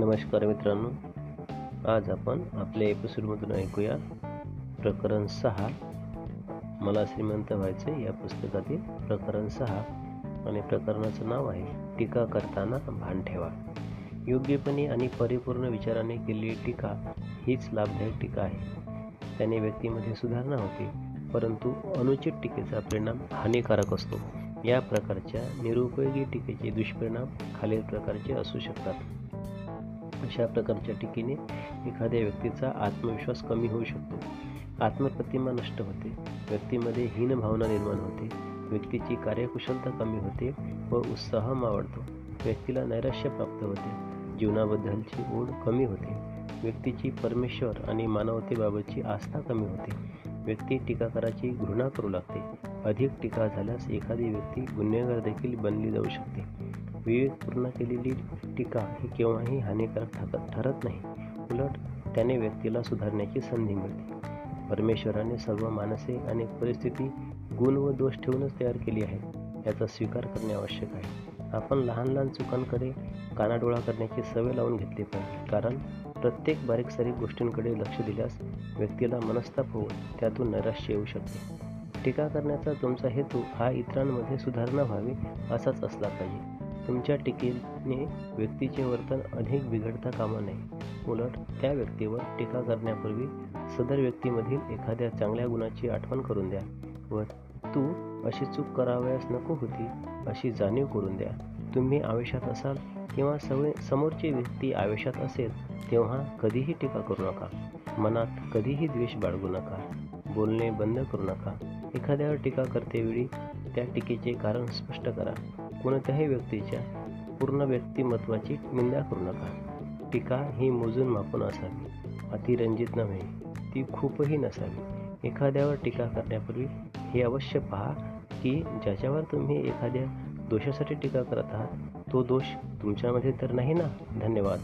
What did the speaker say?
नमस्कार मित्रांनो. आज आपण आपल्या एपिसोडमधून ऐकूया प्रकरण सहा. मला श्रीमंत व्हायचे या पुस्तकातील प्रकरण सहा आणि प्रकरणाचं नाव आहे टीका करताना भान ठेवा. योग्यपणे आणि परिपूर्ण विचाराने केलेली टीका हीच लाभदायक टीका आहे. त्याने व्यक्तीमध्ये सुधारणा होते परंतु अनुचित टीकेचा परिणाम हानिकारक असतो. या प्रकारच्या निरुपयोगी टीकेचे दुष्परिणाम खालील प्रकारचे असू शकतात. अशा प्रकारच्या टीकेने एखाद्या व्यक्तीचा आत्मविश्वास कमी होऊ शकतो. आत्मप्रतिमा नष्ट होते. व्यक्तीमध्ये हीन भावना निर्माण होते. व्यक्तीची कार्यकुशलता कमी होते व उत्साह मावळतो. व्यक्तीला नैराश्य प्राप्त होते. जीवनाबद्दलची ओढ कमी होते. व्यक्तीची परमेश्वर आणि मानवतेबाबतची आस्था कमी होते. व्यक्ती टीकाकाराची घृणा करू लागते. अधिक टीका झाल्यास एखादी व्यक्ती गुन्हेगार देखील बनली जाऊ शकते. विवेकपूर्ण केलेली टीका ही केव्हाही हानिकारक ठरत ठरत नाही. उलट त्याने व्यक्तीला सुधारण्याची संधी मिळते. परमेश्वराने सर्व माणसे आणि परिस्थिती गुण व दोष ठेवूनच तयार केली आहे. याचा स्वीकार करणे आवश्यक आहे. आपण लहान लहान चुकांकडे कानाडोळा करण्याची सवय लावून घेतली पाहिजे. कारण प्रत्येक बारीक सारीक गोष्टींकडे लक्ष दिल्यास व्यक्तीला मनस्ताप होऊन त्यातून नैराश्य येऊ शकते. टीका करण्याचा तुमचा हेतू हा इतरांमध्ये सुधारणा व्हावी असाच असला पाहिजे. तुमच्या टीकेने व्यक्तीचे वर्तन अधिक बिघडता कामा नये. उलट त्या व्यक्तीवर टीका करण्यापूर्वी सदर व्यक्तीमधील एखाद्या चांगल्या गुणाची आठवण करून द्या व तू अशी चूक करावयास नको होती अशी जाणीव करून द्या. तुम्ही आवेशात असाल किंवा सवय समोरची व्यक्ती आवेशात असेल तेव्हा कधीही टीका करू नका. मनात कधीही द्वेष बाळगू नका. बोलणे बंद करू नका. एखाद्यावर टीका करतेवेळी त्या टीकेचे कारण स्पष्ट करा. कोणत्याही व्यक्तीच्या पूर्ण व्यक्तिमत्वाची निंदा करू नका. टीका ही मोजून मापून असावी. अतिरंजित नव्हे ती खूपही नसावी. एखाद्यावर टीका करण्यापूर्वी हे अवश्य पहा की ज्याच्यावर तुम्ही एखाद्या दोषासाठी टीका करत आहात तो दोष तुमच्यामध्ये तर नाही ना? धन्यवाद.